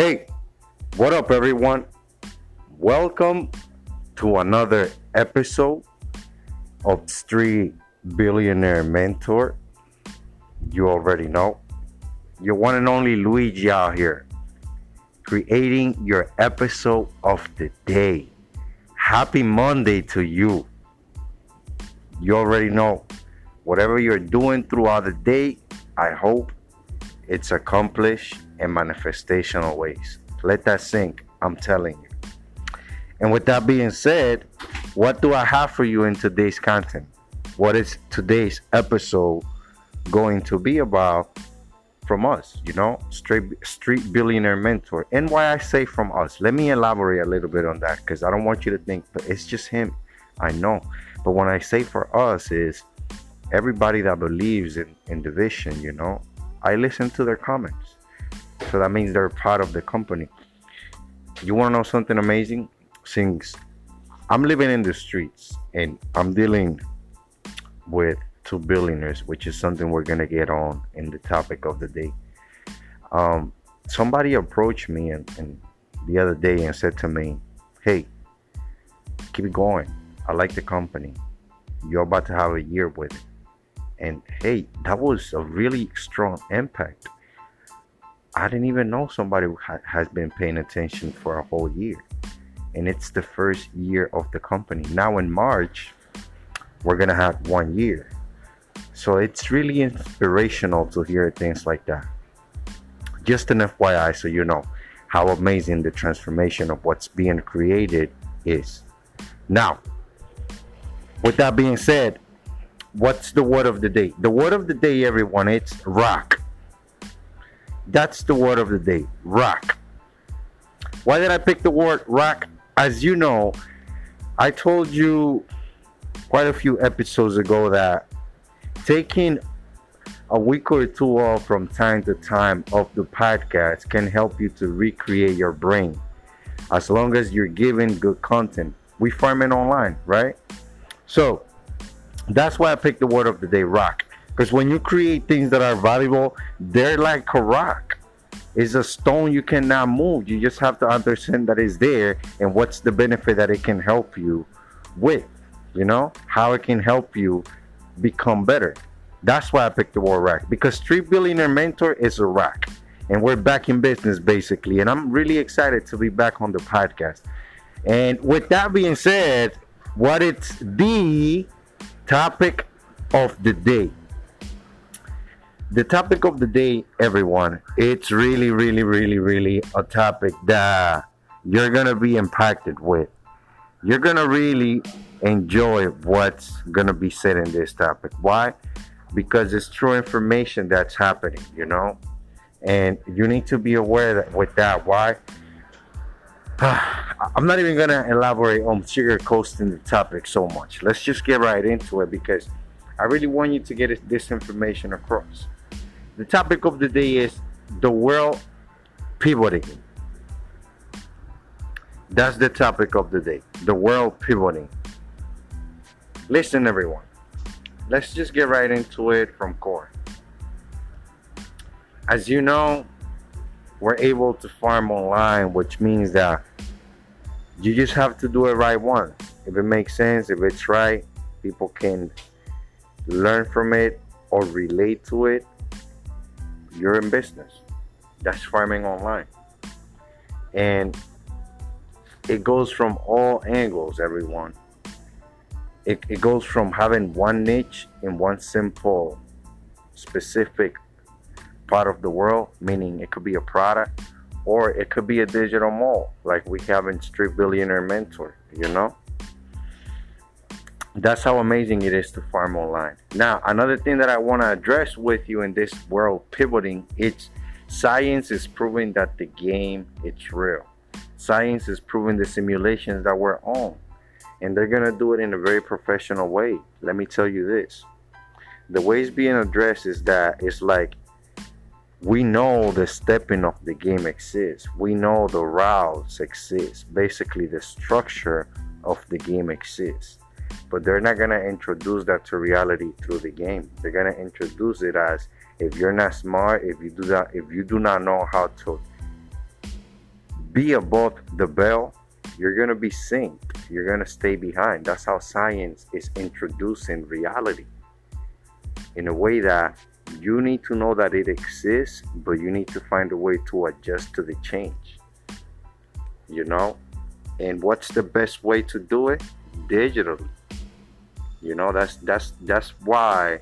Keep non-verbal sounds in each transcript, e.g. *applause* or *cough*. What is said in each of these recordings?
Hey, what up, everyone? Welcome to another episode of Street Billionaire Mentor. You already know. Your one and only Luigi out here, creating your episode of the day. Happy Monday to you. You already know. Whatever you're doing throughout the day, I hope it's accomplished in manifestational ways. Let that sink, I'm telling you. And with that being said, what do I have for you in today's content? What is today's episode going to be about from us? You know, street street billionaire mentor. And why I say from us? Let me elaborate a little bit on that because I don't want you to think, but it's just him. I know. But when I say for us is everybody that believes in, in the vision, you know, I listen to their comments. So that means they're part of the company. You want to know something amazing? Since I'm living in the streets and I'm dealing with two billionaires, which is something we're gonna get on in the topic of the day. Um, somebody approached me and, and the other day and said to me, "Hey, keep it going. I like the company. You're about to have a year with it." And hey, that was a really strong impact. I didn't even know somebody ha- has been paying attention for a whole year. And it's the first year of the company. Now in March, we're to have one year. So it's really inspirational to hear things like that. Just an FYI, so you know how amazing the transformation of what's being created is. Now, with that being said, what's the word of the day? The word of the day, everyone, it's rock. That's the word of the day, rock. Why did I pick the word rock? As you know, I told you quite a few episodes ago that taking a week or two off from time to time of the podcast can help you to recreate your brain as long as you're giving good content. We farm it online, right? So that's why I picked the word of the day, rock. Because when you create things that are valuable, they're like a rock. It's a stone you cannot move. You just have to understand that it's there and what's the benefit that it can help you with. You know, how it can help you become better. That's why I picked the word rock. Because Street Billionaire Mentor is a rock. And we're back in business basically. And I'm really excited to be back on the podcast. And with that being said, what it's the topic of the day. The topic of the day everyone it's really really really really a topic that you're gonna be impacted with. You're gonna really enjoy what's gonna be said in this topic. Why? Because it's true information that's happening you know? And you need to be aware that with that. Why *sighs* I'm not even gonna elaborate on sugar coasting the topic so much. Let's just get right into it because I really want you to get this information across. The topic of the day is the world pivoting. That's the topic of the day. The world pivoting. Listen, everyone. Let's just get right into it from core. As you know, we're able to farm online, which means that you just have to do it right once. If it makes sense, if it's right, people can learn from it or relate to it. You're in business. That's farming online. And it goes from all angles, everyone. It, it goes from having one niche in one simple, specific part of the world, meaning it could be a product or it could be a digital mall like we have in Street Billionaire Mentor, you know? That's how amazing it is to farm online. Now, another thing that I want to address with you in this world pivoting, it's science is proving that the game it's real. Science is proving the simulations that we're on. And they're going to do it in a very professional way. Let me tell you this. The way it's being addressed is that it's like we know the stepping of the game exists. We know the routes exist. Basically, the structure of the game exists. But they're not gonna introduce that to reality through the game. They're gonna introduce it as if you're not smart, if you do that, if you do not know how to be above the bell, you're gonna be synced. You're gonna stay behind. That's how science is introducing reality in a way that you need to know that it exists, but you need to find a way to adjust to the change. You know? And what's the best way to do it? Digitally. You know, that's that's that's why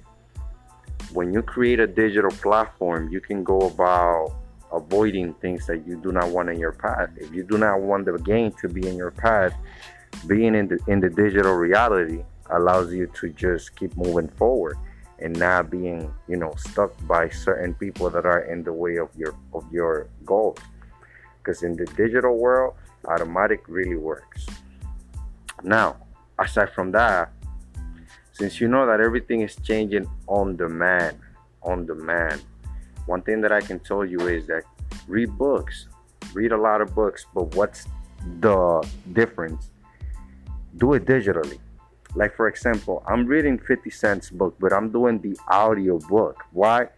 when you create a digital platform, you can go about avoiding things that you do not want in your path. If you do not want the game to be in your path, being in the in the digital reality allows you to just keep moving forward and not being, you know, stuck by certain people that are in the way of your of your goals. Because in the digital world, automatic really works. Now, aside from that, since you know that everything is changing on demand, on demand, one thing that I can tell you is that read books, read a lot of books, but what's the difference? Do it digitally. Like for example, I'm reading 50 Cent's book, but I'm doing the audio book. Why?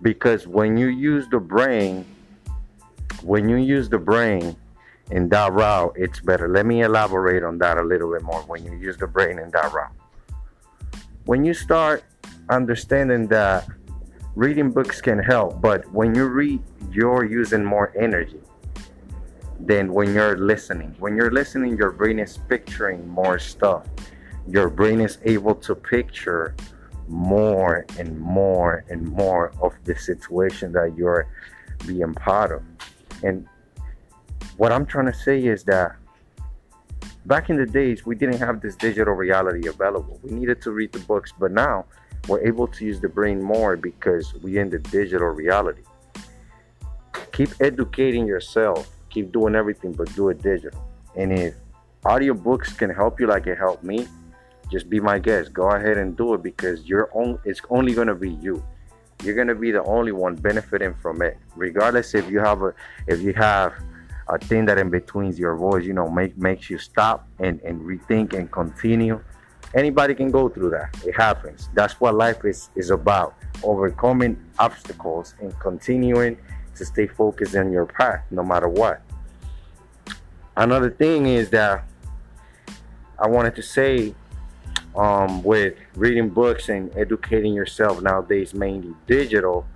Because when you use the brain, when you use the brain in that route, it's better. Let me elaborate on that a little bit more. When you use the brain in that route when you start understanding that reading books can help, but when you read, you're using more energy than when you're listening. When you're listening, your brain is picturing more stuff. Your brain is able to picture more and more and more of the situation that you're being part of. And what I'm trying to say is that back in the days we didn't have this digital reality available. We needed to read the books but now we're able to use the brain more because we're in the digital reality. Keep educating yourself keep doing everything but do it digital. And if audiobooks can help you like it helped me just be my guest go ahead and do it because you're it's only going to be you you're going to be the only one benefiting from it regardless if you have a if you have a thing that in between your voice, you know, make makes you stop and, and rethink and continue. Anybody can go through that. It happens. That's what life is, is about. Overcoming obstacles and continuing to stay focused on your path no matter what. Another thing is that I wanted to say um, with reading books and educating yourself nowadays, mainly digital,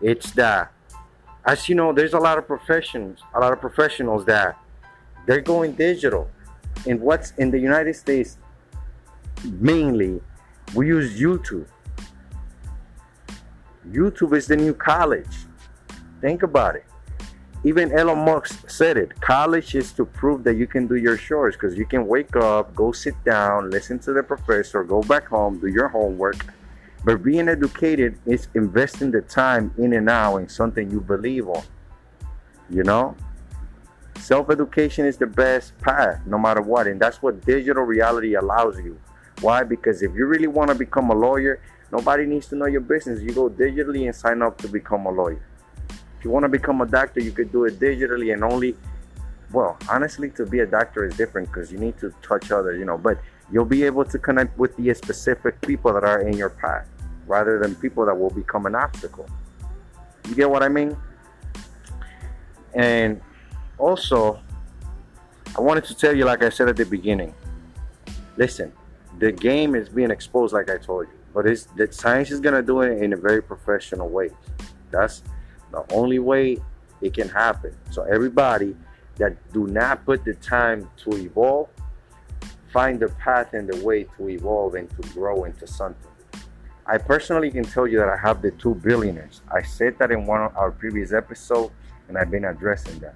it's that as you know, there's a lot of professions, a lot of professionals that they're going digital. And what's in the United States, mainly, we use YouTube. YouTube is the new college. Think about it. Even Elon Musk said it. College is to prove that you can do your chores because you can wake up, go sit down, listen to the professor, go back home, do your homework, but being educated is investing the time in and out in something you believe on. You know? Self education is the best path, no matter what. And that's what digital reality allows you. Why? Because if you really want to become a lawyer, nobody needs to know your business. You go digitally and sign up to become a lawyer. If you want to become a doctor, you could do it digitally and only, well, honestly, to be a doctor is different because you need to touch others, you know, but you'll be able to connect with the specific people that are in your path rather than people that will become an obstacle. You get what I mean? And also, I wanted to tell you, like I said at the beginning, listen, the game is being exposed, like I told you, but it's the science is gonna do it in a very professional way. That's the only way it can happen. So everybody that do not put the time to evolve, find the path and the way to evolve and to grow into something. I personally can tell you that I have the two billionaires. I said that in one of our previous episodes, and I've been addressing that.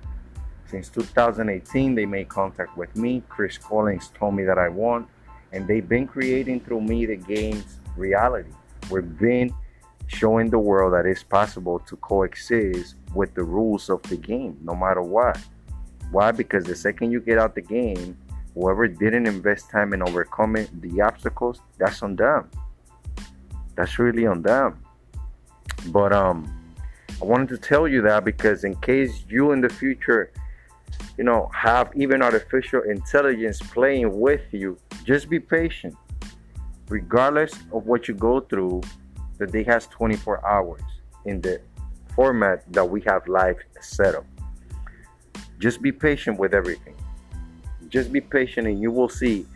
Since 2018, they made contact with me. Chris Collins told me that I won, and they've been creating through me the game's reality. We've been showing the world that it's possible to coexist with the rules of the game, no matter what. Why? Because the second you get out the game, whoever didn't invest time in overcoming the obstacles, that's on them that's really on them. But um, I wanted to tell you that because in case you in the future, you know, have even artificial intelligence playing with you, just be patient. Regardless of what you go through, the day has 24 hours in the format that we have life set up. Just be patient with everything. Just be patient, and you will see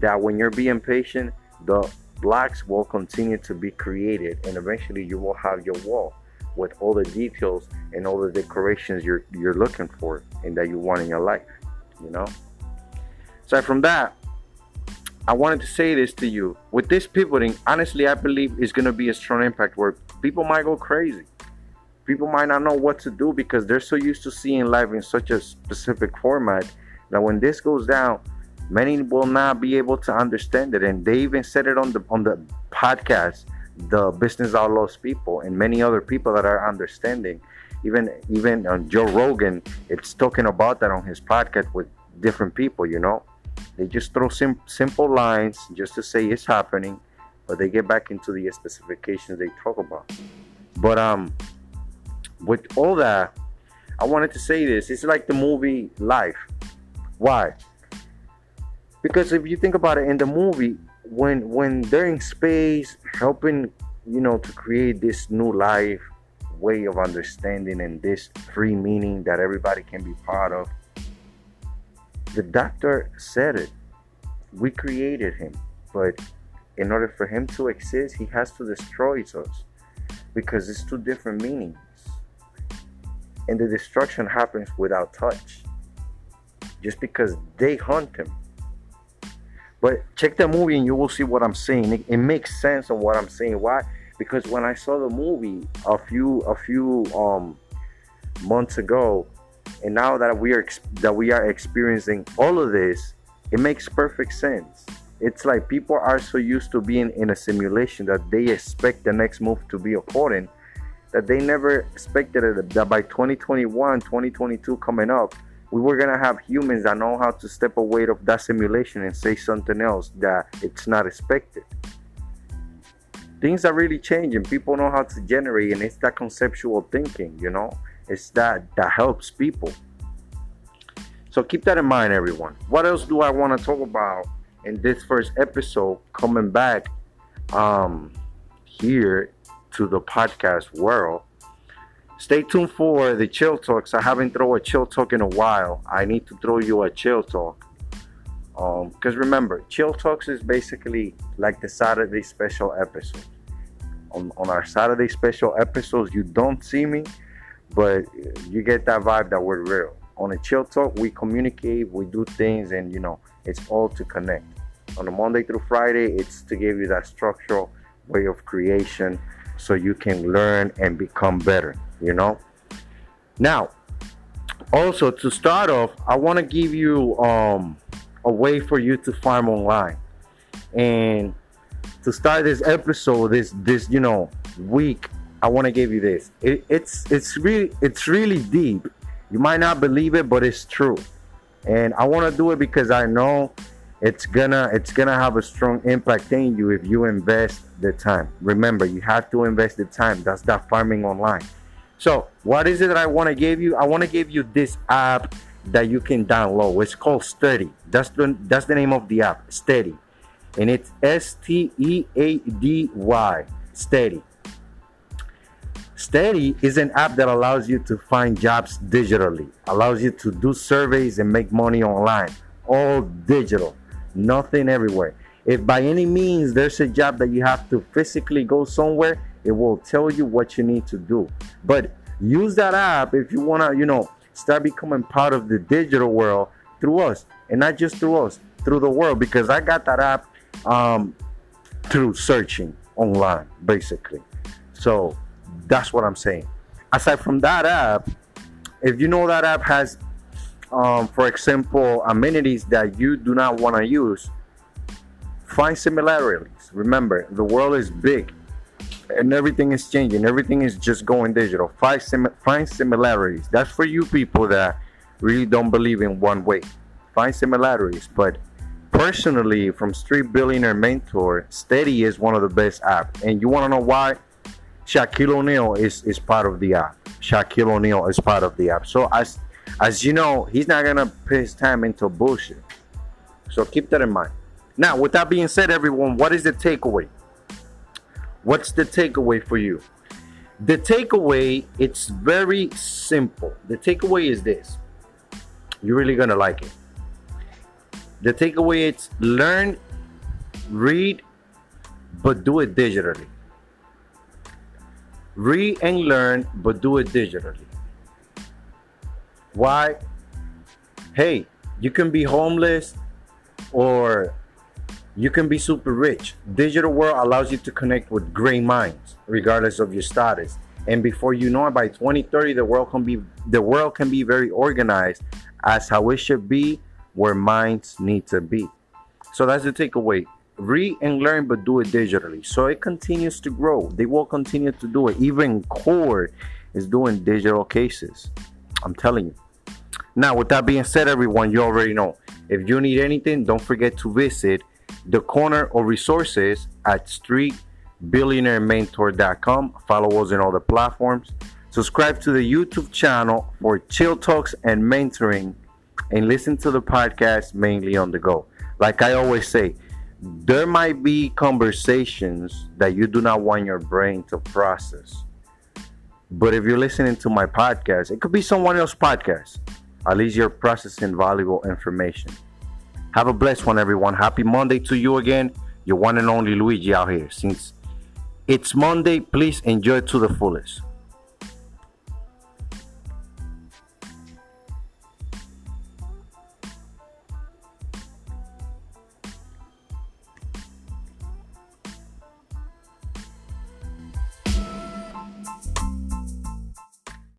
that when you're being patient, the blocks will continue to be created, and eventually you will have your wall with all the details and all the decorations you're you're looking for and that you want in your life. You know. Aside from that, I wanted to say this to you. With this pivoting, honestly, I believe it's gonna be a strong impact where people might go crazy. People might not know what to do because they're so used to seeing life in such a specific format that when this goes down, many will not be able to understand it. And they even said it on the on the podcast, the business outlaws people and many other people that are understanding. Even even on Joe Rogan, it's talking about that on his podcast with different people. You know, they just throw sim- simple lines just to say it's happening, but they get back into the specifications they talk about. But um, with all that, I wanted to say this. It's like the movie Life. Why? Because if you think about it in the movie, when when they're in space helping, you know, to create this new life way of understanding and this free meaning that everybody can be part of, the doctor said it. We created him, but in order for him to exist, he has to destroy us because it's two different meanings. And the destruction happens without touch. Just because they hunt him. But check the movie and you will see what I'm saying. It, it makes sense of what I'm saying. Why? Because when I saw the movie a few a few um months ago, and now that we are that we are experiencing all of this, it makes perfect sense. It's like people are so used to being in a simulation that they expect the next move to be according that they never expected it, that by 2021, 2022 coming up, we were gonna have humans that know how to step away of that simulation and say something else that it's not expected. Things are really changing. People know how to generate, and it's that conceptual thinking, you know. It's that that helps people. So keep that in mind, everyone. What else do I want to talk about in this first episode? Coming back um, here to the podcast world. Stay tuned for the chill talks. I haven't thrown a chill talk in a while. I need to throw you a chill talk. Because um, remember, chill talks is basically like the Saturday special episode. On, on our Saturday special episodes, you don't see me, but you get that vibe that we're real. On a chill talk, we communicate, we do things, and you know, it's all to connect. On a Monday through Friday, it's to give you that structural way of creation so you can learn and become better, you know? Now, also to start off, I want to give you um, a way for you to farm online. And to start this episode, this this you know week, I want to give you this. It, it's it's really it's really deep. You might not believe it, but it's true. And I want to do it because I know it's gonna it's gonna have a strong impact in you if you invest the time. Remember you have to invest the time. That's that farming online. So what is it that i want to give you? I want to give you this app that you can download. It's called steady. That's the that's the name of the app steady. And it's s-t-e-a-d-y steady steady is an app that allows you to find jobs digitally allows you to do surveys and make money online all digital nothing everywhere. If by any means there's a job that you have to physically go somewhere, it will tell you what you need to do. But use that app if you want to, you know, start becoming part of the digital world through us and not just through us, through the world because I got that app um, through searching online basically. So that's what I'm saying. Aside from that app, if you know that app has um, for example, amenities that you do not want to use, find similarities. Remember, the world is big and everything is changing. Everything is just going digital. Find, sim- find similarities. That's for you people that really don't believe in one way. Find similarities. But personally, from Street Billionaire Mentor, Steady is one of the best apps. And you want to know why? Shaquille O'Neal is, is part of the app. Shaquille O'Neal is part of the app. So as as you know, he's not gonna put his time into bullshit. So keep that in mind. Now, with that being said, everyone, what is the takeaway? What's the takeaway for you? The takeaway, it's very simple. The takeaway is this. You're really gonna like it. The takeaway is learn, read, but do it digitally. Read and learn, but do it digitally. Why? Hey, you can be homeless or you can be super rich. Digital world allows you to connect with great minds, regardless of your status. And before you know it, by 2030, the world can be the world can be very organized as how it should be, where minds need to be. So that's the takeaway. Read and learn, but do it digitally. So it continues to grow. They will continue to do it. Even Core is doing digital cases. I'm telling you. Now, with that being said, everyone, you already know. If you need anything, don't forget to visit the corner of resources at streetbillionairementor.com. Follow us on all the platforms. Subscribe to the YouTube channel for chill talks and mentoring, and listen to the podcast mainly on the go. Like I always say, there might be conversations that you do not want your brain to process. But if you're listening to my podcast, it could be someone else's podcast. At least you're processing valuable information. Have a blessed one, everyone. Happy Monday to you again. Your one and only Luigi out here. Since it's Monday, please enjoy it to the fullest.